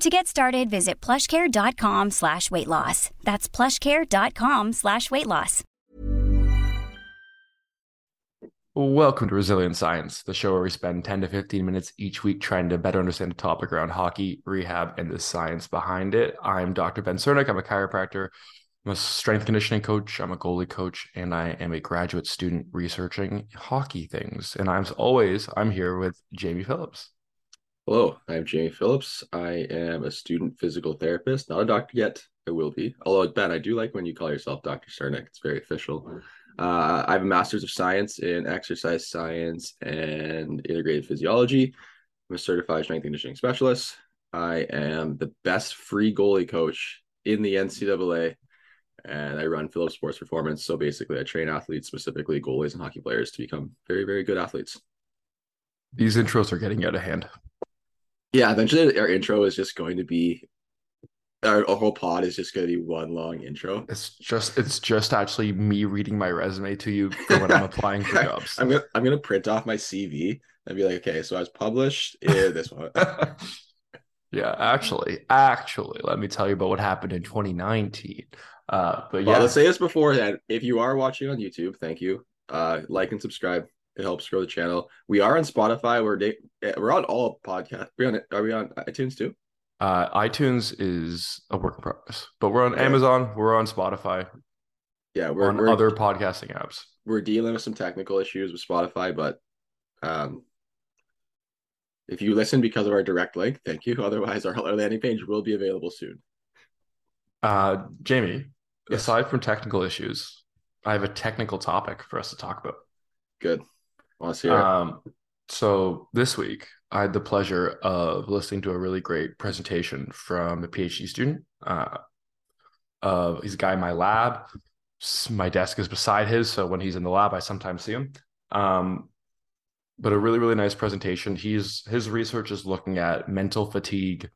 To get started, visit plushcare.com slash weight loss. That's plushcare.com slash weight loss. Welcome to Resilient Science, the show where we spend 10 to 15 minutes each week trying to better understand a topic around hockey, rehab, and the science behind it. I'm Dr. Ben Csiernik. I'm a chiropractor. I'm a strength conditioning coach. I'm a goalie coach, and I am a graduate student researching hockey things. And I'm always I'm here with Jamie Phillips. Hello, I'm Jamie Phillips. I am a student physical therapist, not a doctor yet. I will be. Although, Ben, I do like when you call yourself Dr. Csiernik. It's very official. Uh, I have a master's of science in exercise science and integrated physiology. I'm a certified strength conditioning specialist. I am the best free goalie coach in the NCAA, and I run Phillips Sports Performance. So basically, I train athletes, specifically goalies and hockey players, to become very, very good athletes. These intros are getting out of hand. Yeah, eventually our intro is just going to be our, our whole pod is just going to be one long intro. It's just it's just actually me reading my resume to you for when I'm applying for jobs. I'm gonna I'm gonna print off my CV and be like, okay, so I was published in this one. yeah, actually, actually, let me tell you about what happened in 2019. Uh, but yeah, well, let's say this before that. If you are watching on YouTube, thank you. Uh, like and subscribe. It helps grow the channel. We are on Spotify. We're da- we're on all podcasts. Are we on Are we on iTunes too? Uh, iTunes is a work in progress, but we're on Amazon. We're on Spotify. Yeah, we're on we're, other podcasting apps. We're dealing with some technical issues with Spotify, but um, if you listen because of our direct link, thank you. Otherwise, our landing page will be available soon. Uh, Jamie, yes. aside from technical issues, I have a technical topic for us to talk about. Good. Let's hear um, so this week, I had the pleasure of listening to a really great presentation from a PhD student. Uh, uh, he's a guy in my lab. My desk is beside his, so when he's in the lab, I sometimes see him. Um, but a really, really nice presentation. He's his research is looking at mental fatigue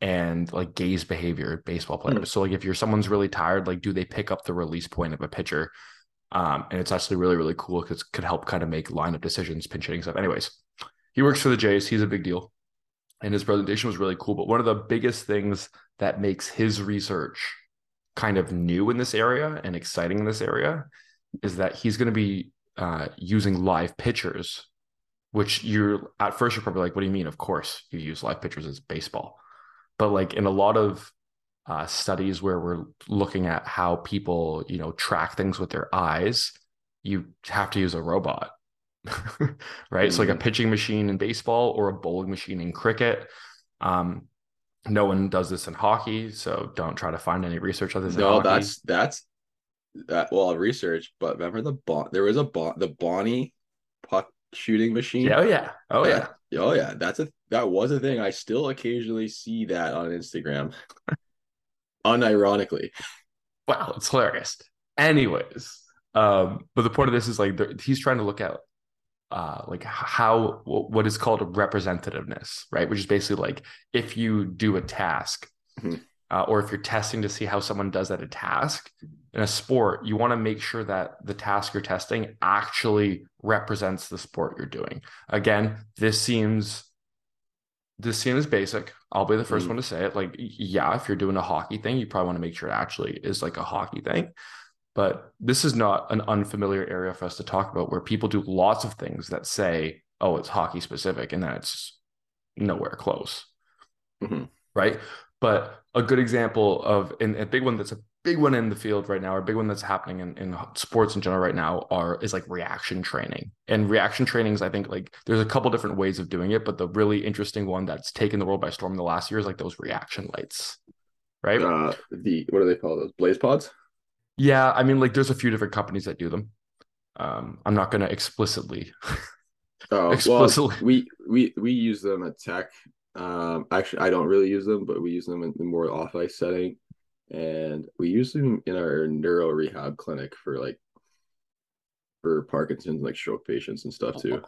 and like gaze behavior baseball players. Mm. So like if you're someone's really tired, like do they pick up the release point of a pitcher? Um, and it's actually really, really cool because it could help kind of make lineup decisions, pinch hitting stuff. Anyways, he works for the Jays. He's a big deal. And his presentation was really cool. But one of the biggest things that makes his research kind of new in this area and exciting in this area is that he's going to be uh, using live pitchers, which you're at first you're probably like, what do you mean? Of course, you use live pitchers as baseball. But like in a lot of uh, studies where we're looking at how people, you know, track things with their eyes, you have to use a robot, right? Mm-hmm. It's like a pitching machine in baseball or a bowling machine in cricket. Um, no one does this in hockey, so don't try to find any research on this. No, that's that's that. Well, research, but remember the bon- there was a bon- the Bonnie puck shooting machine. Oh yeah, oh yeah, oh yeah. That's a that was a thing. I still occasionally see that on Instagram unironically. Wow, it's hilarious. Anyways, um, but the point of this is like he's trying to look at uh like how what is called representativeness right which is basically like if you do a task mm-hmm. uh, or if you're testing to see how someone does at a task in a sport, you want to make sure that the task you're testing actually represents the sport you're doing. Again, this seems this seems basic. I'll be the 1st mm one to say it. Like, yeah, if you're doing a hockey thing, you probably want to make sure it actually is like a hockey thing. But this is not an unfamiliar area for us to talk about where people do lots of things that say, oh, it's hockey specific, and then it's nowhere close. Mm-hmm. Right. But a good example of, and a big one that's a big one in the field right now, or big one that's happening in, in sports in general right now, are is like reaction training. And reaction trainings, I think like there's a couple different ways of doing it, but the really interesting one that's taken the world by storm in the last year is like those reaction lights, right? Uh, the what do they call those? Blaze pods. Yeah, I mean, like there's a few different companies that do them. Um, I'm not to explicitly. oh, explicitly. Well, we we we use them at Tech. Um, actually, I don't really use them, but we use them in the more off ice setting and we use them in our neuro rehab clinic for like for Parkinson's like stroke patients and stuff too.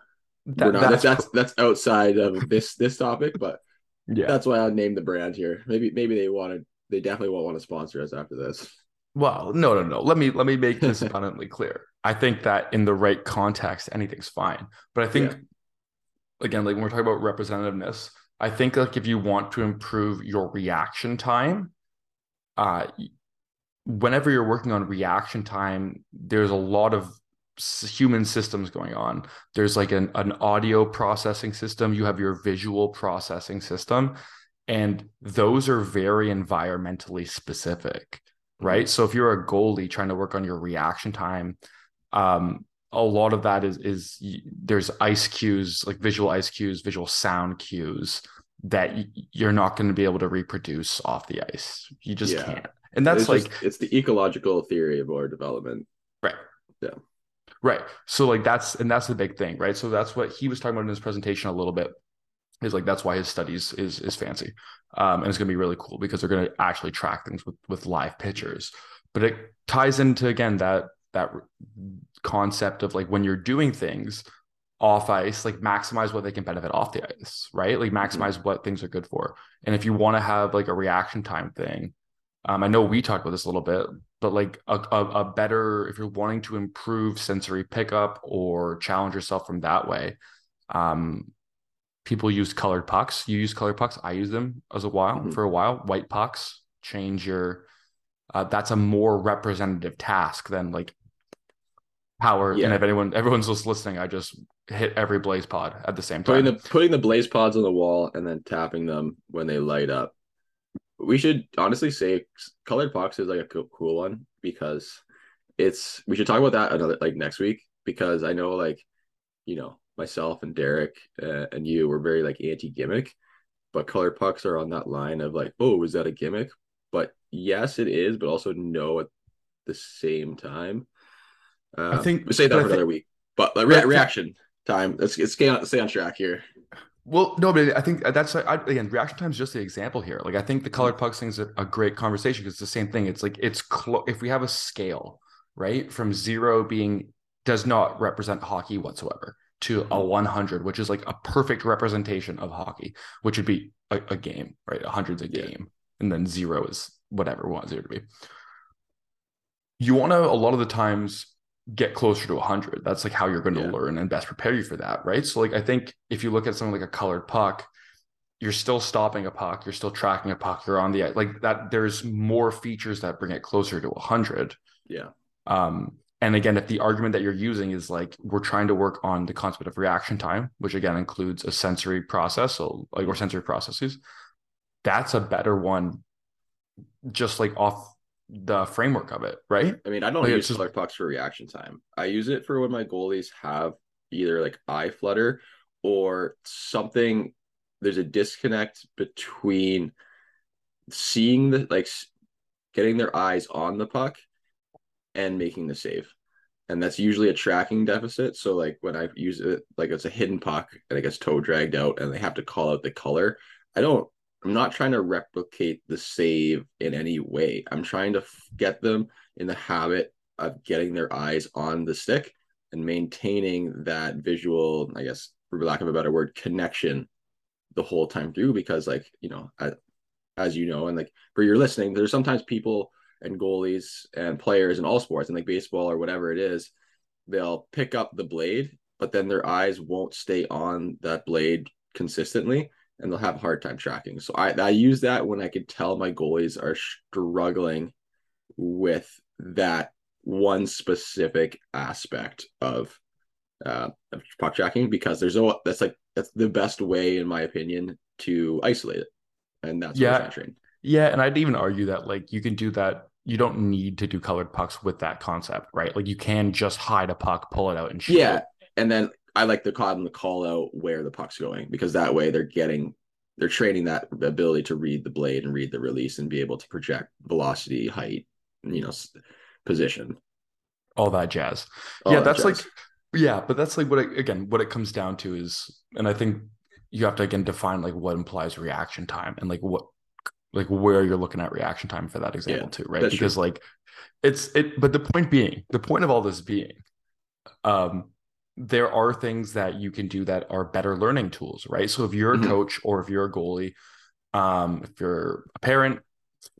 That, not, that's that's, that's outside of this this topic, but yeah, that's why I named the brand here. Maybe maybe they wanted they definitely won't want to sponsor us after this. Well, no, no, no. Let me let me make this abundantly clear. I think that in the right context, anything's fine. But I think yeah. again, like when we're talking about representativeness, I think like if you want to improve your reaction time, uh, whenever you're working on reaction time, there's a lot of human systems going on. There's like an, an audio processing system, you have your visual processing system, and those are very environmentally specific, right? Mm-hmm. So if you're a goalie trying to work on your reaction time, um, a lot of that is is there's ice cues like visual ice cues, visual sound cues that you're not going to be able to reproduce off the ice. You just yeah. can't. And that's it's like just, it's the ecological theory of our development. Right. Yeah. Right. So like that's and that's the big thing, right? So that's what he was talking about in his presentation a little bit. Is like that's why his studies is is fancy. Um, and it's gonna be really cool because they're gonna actually track things with with live pictures. But it ties into again that that concept of like when you're doing things off ice, like maximize what they can benefit off the ice, right? Like mm-hmm. maximize mm-hmm. what things are good for. And if you want to have like a reaction time thing, um, I know we talked about this a little bit, but like a, a, a, better, if you're wanting to improve sensory pickup or challenge yourself from that way, um, people use colored pucks. You use colored pucks. I use them as a while mm-hmm. for a while. White pucks change your. Uh, that's a more representative task than like power. Yeah. And if anyone, everyone's just listening, I just hit every blaze pod at the same time. Putting the putting the blaze pods on the wall and then tapping them when they light up. We should honestly say colored pucks is like a cool, cool one because it's. We should talk about that another like next week because I know like, you know, myself and Derek uh, and you were very like anti gimmick, but colored pucks are on that line of like, oh, is that a gimmick? But yes, it is, but also no at the same time. Uh, I think we say that for another week. But like, re- reaction time. Let's, let's stay on, stay on track here. Well, no, but I think that's I, again reaction time is just the example here. Like I think the colored pucks thing is a, a great conversation because it's the same thing. It's like it's close. If we have a scale, right, from zero being does not represent hockey whatsoever to a 100, which is like a perfect representation of hockey, which would be a, a game, right? A hundred's a game, and then zero is whatever we want zero to be. You want to a lot of the times get closer to 100 that's like how you're going to yeah. learn and best prepare you for that right? So like i think if you look at something like a colored puck you're still stopping a puck you're still tracking a puck you're on the like that there's more features that bring it closer to 100 yeah. Um and again if the argument that you're using is like we're trying to work on the concept of reaction time which again includes a sensory process so like or sensory processes that's a better one just like off the framework of it, right? I mean, I don't like use just... color pucks for reaction time. I use it for when my goalies have either like eye flutter or something. There's a disconnect between seeing the like getting their eyes on the puck and making the save. And that's usually a tracking deficit. So like when I use it, like it's a hidden puck and it gets toe dragged out and they have to call out the color. I don't I'm not trying to replicate the save in any way. I'm trying to f- get them in the habit of getting their eyes on the stick and maintaining that visual, I guess, for lack of a better word, connection the whole time through. Because, like, you know, as, as you know, and like for your listening, there's sometimes people and goalies and players in all sports and like baseball or whatever it is, they'll pick up the blade, but then their eyes won't stay on that blade consistently and they'll have a hard time tracking. So I, I use that when I can tell my goalies are struggling with that one specific aspect of uh of puck tracking because there's no that's like that's the best way in my opinion to isolate it and that's yeah yeah and i'd even argue that like you can do that you don't need to do colored pucks with that concept right like you can just hide a puck pull it out and shoot yeah it. and then i like the call them to call out where the puck's going because that way they're getting they're training that ability to read the blade and read the release and be able to project velocity height you know position all that jazz All yeah that that's jazz. like yeah but that's like what it, again what it comes down to is and i think you have to again define like what implies reaction time and like what like where you're looking at reaction time for that example Yeah, too right because true. like it's it but the point being the point of all this being um there are things that you can do that are better learning tools right so if you're a Mhm. coach or if you're a goalie um if you're a parent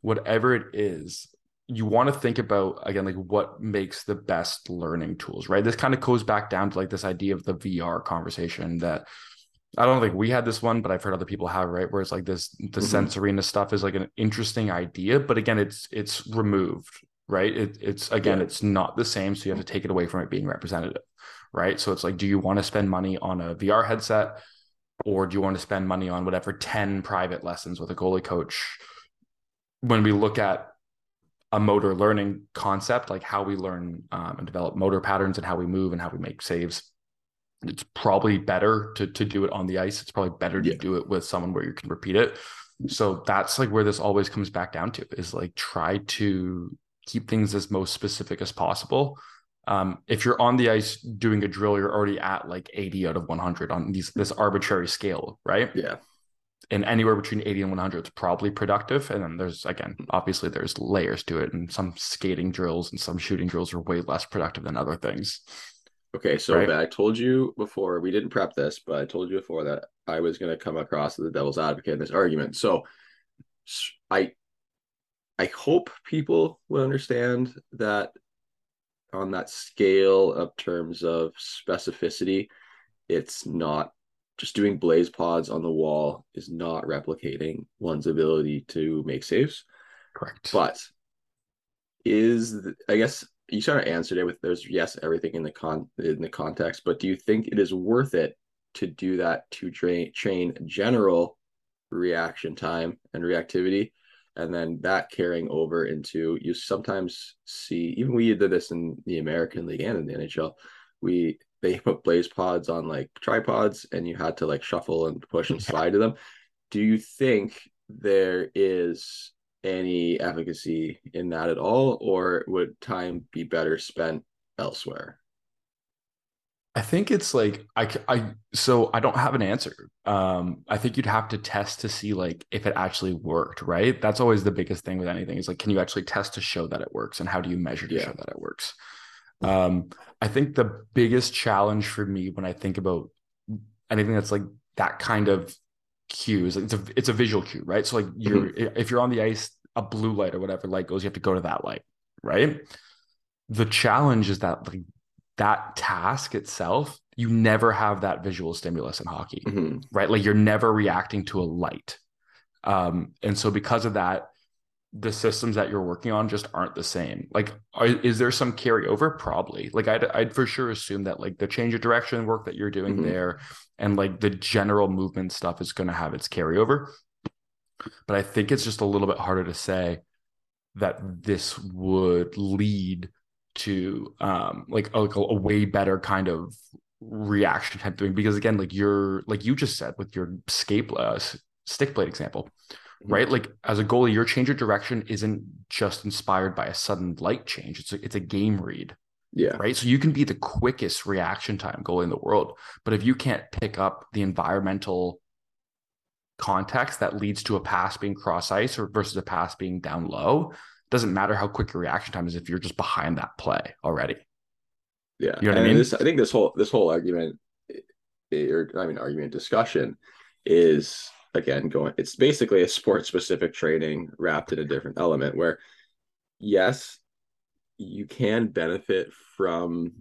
whatever it is you want to think about again like what makes the best learning tools right this kind of goes back down to like this idea of the vr conversation that i don't think we had this one but i've heard other people have right where it's like this the Mhm. sensory stuff is like an interesting idea but again it's it's removed right it, it's again Yeah. it's not the same so you have to take it away from it being representative right? So it's like do you want to spend money on a vr headset or do you want to spend money on whatever 10 private lessons with a goalie coach? When we look at a motor learning concept like how we learn um, and develop motor patterns and how we move and how we make saves it's probably better to to do it on the ice. It's probably better to Yeah. do it with someone where you can repeat it. So that's like where this always comes back down to is like try to keep things as most specific as possible um, if you're on the ice doing a drill you're already at like 80 out of 100 on these this arbitrary scale right yeah and anywhere between 80 and 100 is probably productive and then there's again obviously there's layers to it and some skating drills and some shooting drills are way less productive than other things Okay, so Right. I told you before we didn't prep this, but I told you before that I was going to come across as the devil's advocate in this argument. So I I hope people would understand that on that scale of terms of specificity, it's not just doing blaze pods on the wall is not replicating one's ability to make saves. Correct. But is the, I guess you sort of answered it with there's yes everything in the con in the context, but do you think it is worth it to do that to train train general reaction time and reactivity, and then that carrying over into you sometimes see even we did this in the American League and in the NHL, we they put blaze pods on like tripods and you had to like shuffle and push and slide to them. Do you think there is any efficacy in that at all, or would time be better spent elsewhere? I think it's like I, I so i don't have an answer. Um i think you'd have to test to see like if it actually worked right? That's always the biggest thing with anything is like can you actually test to show that it works and how do you measure to Yeah. show that it works? Um i think the biggest challenge for me when i think about anything that's like that kind of cue is like it's a it's a visual cue right? So like you're if you're on the ice a blue light or whatever light goes you have to go to that light right? The challenge is that like that task itself you never have that visual stimulus in hockey Mhm. right? Like you're never reacting to a light. Um and so because of that the systems that you're working on just aren't the same. Like are, is there some carryover? Probably. Like I'd, I'd for sure assume that like the change of direction work that you're doing Mhm. there and like the general movement stuff is going to have its carryover. But i think it's just a little bit harder to say that this would lead to um like a, like a, way better kind of reaction type thing because again like you're like you just said with your skate uh, stick blade example Mhm. right like as a goalie your change of direction isn't just inspired by a sudden light change it's a, it's a game read Yeah. right so you can be the quickest reaction time goalie in the world but if you can't pick up the environmental context that leads to a pass being cross ice or versus a pass being down low doesn't matter how quick your reaction time is if you're just behind that play already Yeah. You know what I mean? This, I think this whole this whole argument, eh, or I mean argument discussion, is again going. It's basically a sport specific training wrapped in a different element where yes, you can benefit from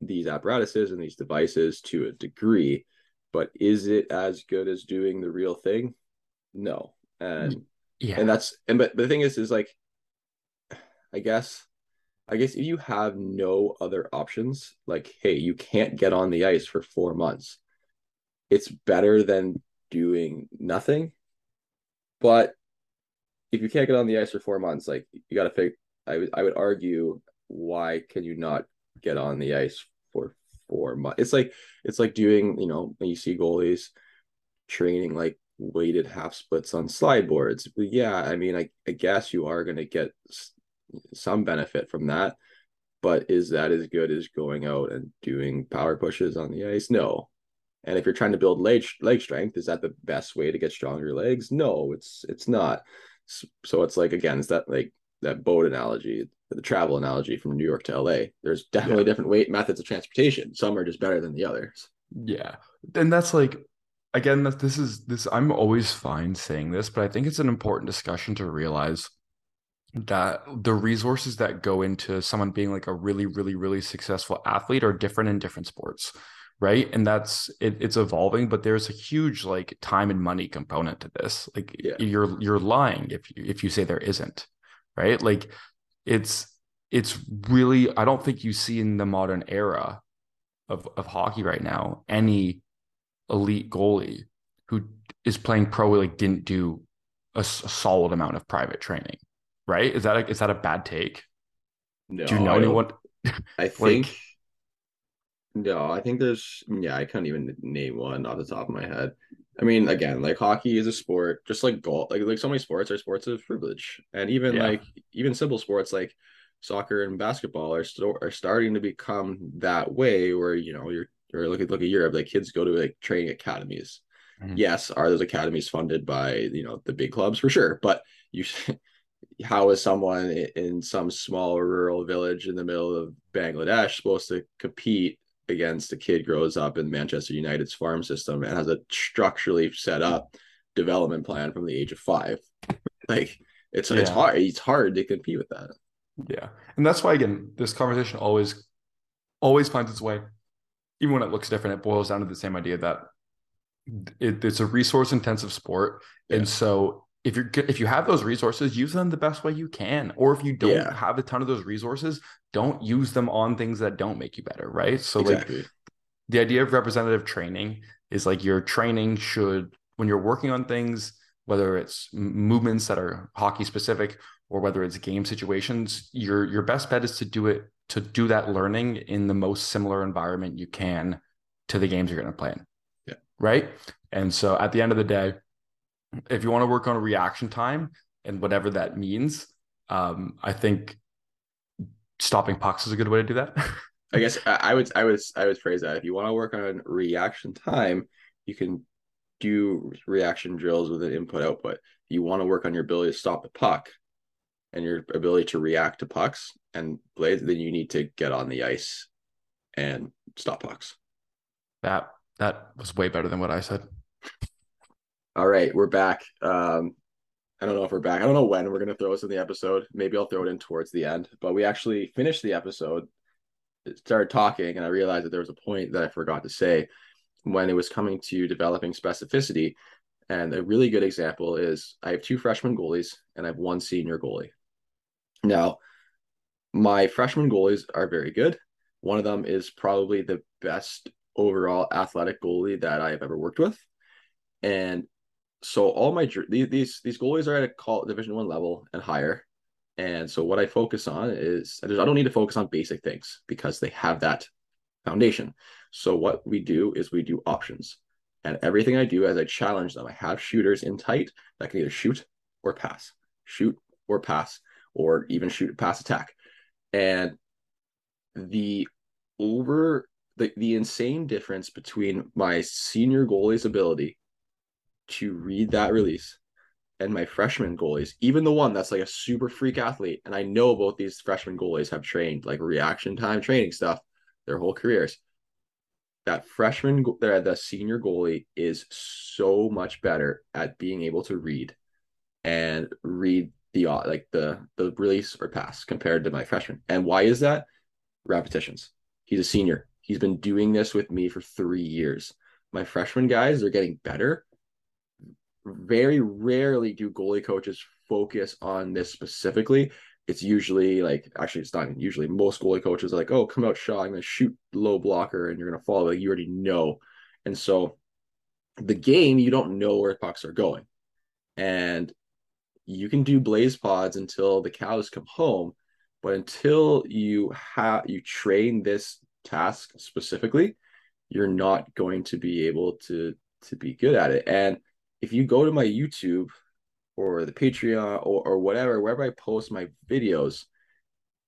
these apparatuses and these devices to a degree, but is it as good as doing the real thing? No. And yeah. and that's and but the thing is is like I guess I guess if you have no other options, like hey, you can't get on the ice for 4 months. It's better than doing nothing. But if you can't get on the ice for 4 months, like you got to figure I would I would argue why can you not get on the ice for four months? It's like it's like doing you know when you see goalies training like weighted half splits on slide boards. But yeah, I mean I I guess you are going to get some benefit from that, but is that as good as going out and doing power pushes on the ice? No. And if you're trying to build leg leg strength, is that the best way to get stronger legs? No, it's it's not. So it's like again, it's that like that boat analogy, the travel analogy from New York to LA. There's definitely yeah. different weight methods of transportation. Some are just better than the others. Yeah. And that's like again that this is this I'm always fine saying this, but I think it's an important discussion to realize that the resources that go into someone being like a really really really successful athlete are different in different sports right and that's it, it's evolving but there's a huge like time and money component to this like yeah. you're you're lying if you if you say there isn't right? Like it's it's really I don't think you see in the modern era of of hockey right now any elite goalie who is playing pro like didn't do a, a solid amount of private training, right? Is that a, is that a bad take? No, do you know I anyone? I think like, no, I think there's yeah, I can't even name one off the top of my head. I mean, again, like hockey is a sport, just like golf, like like so many sports are sports of privilege, and even yeah. like even simple sports like soccer and basketball are still are starting to become that way, where you know you're or look at look at Europe, like kids go to like training academies. Mm-hmm. Yes, are those academies funded by you know the big clubs for sure? But you, how is someone in some small rural village in the middle of Bangladesh supposed to compete against a kid grows up in Manchester United's farm system and has a structurally set up development plan from the age of five. Like it's yeah. it's hard. It's hard to compete with that. Yeah, and that's why again, this conversation always always finds its way, even when it looks different. It boils down to the same idea that it, it's a resource intensive sport, yeah. and so if you're if you have those resources, use them the best way you can. Or if you don't yeah. have a ton of those resources, don't use them on things that don't make you better, right? So exactly. like the idea of representative training is like your training should when you're working on things, whether it's movements that are hockey specific or whether it's game situations, your your best bet is to do it to do that learning in the most similar environment you can to the games you're going to play in. Yeah. Right. And so at the end of the day, if you want to work on reaction time and whatever that means, um, I think stopping pucks is a good way to do that. I guess I would I would I would phrase that if you want to work on reaction time, you can do reaction drills with an input output. If you want to work on your ability to stop the puck and your ability to react to pucks and blades, then you need to get on the ice and stop pucks. That that was way better than what I said. All right, we're back. Um, I don't know if we're back. I don't know when we're gonna throw this in the episode. Maybe I'll throw it in towards the end. But we actually finished the episode, started talking, and I realized that there was a point that I forgot to say when it was coming to developing specificity. And a really good example is I have two freshman goalies and I have one senior goalie. Now, my freshman goalies are very good. One of them is probably the best overall athletic goalie that I have ever worked with. And so all my these these goalies are at a call division one level and higher. And so what i focus on is i don't need to focus on basic things because they have that foundation. So what we do is we do options. And everything i do as i challenge them i have shooters in tight that can either shoot or pass shoot or pass or even shoot pass attack. And the over the, the insane difference between my senior goalie's ability to read that release and my freshman goalies, even the one that's like a super freak athlete, and I know both these freshman goalies have trained like reaction time training stuff their whole careers. That freshman, the senior goalie is so much better at being able to read and read the uh, like the the release or pass compared to my freshman. And why is that? Repetitions. He's a senior. He's been doing this with me for three years. My freshman guys are getting better. Very rarely do goalie coaches focus on this specifically. It's usually like actually it's not usually most goalie coaches are like, oh, come out shot, I'm gonna shoot low blocker and you're gonna follow. Like you already know. And so the game, you don't know where pucks are going. And you can do blaze pods until the cows come home but until you have you train this task specifically you're not going to be able to to be good at it and if you go to my youtube or the patreon or, or whatever wherever i post my videos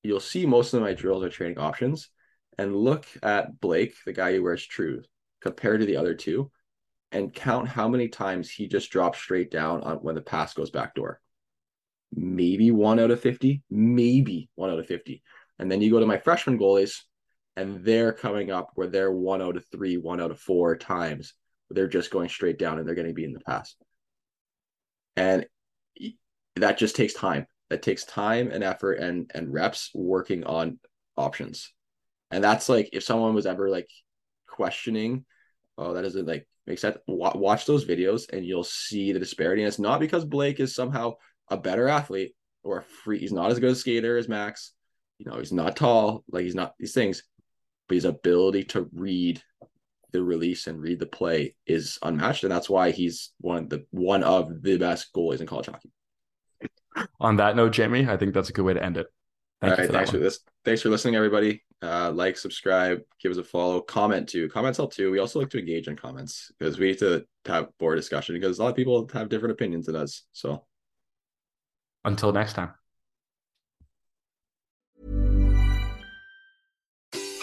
you'll see most of my drills are training options and look at blake the guy who wears true compared to the other two and count how many times he just drops straight down on when the pass goes back door maybe one out of 50, maybe one out of 50. And then you go to my freshman goalies, and they're coming up where they're one out of three, one out of four times. They're just going straight down and they're getting beat in the pass. And that just takes time. That takes time and effort and and reps working on options. And that's like if someone was ever like questioning, oh, that doesn't like make sense. Watch those videos and you'll see the disparity. And it's not because Blake is somehow a better athlete or a free. He's not as good a skater as Max. You know, he's not tall. Like he's not these things, but his ability to read the release and read the play is unmatched, and that's why he's one of the one of the best goalies in college hockey. On that note, Jamie, I think that's a good way to end it. Thank All right, for thanks for this. Thanks for listening, everybody. Uh, like, subscribe, give us a follow, comment too. Comments help too. We also like to engage in comments because we need to have more discussion because a lot of people have different opinions than us. So until next time.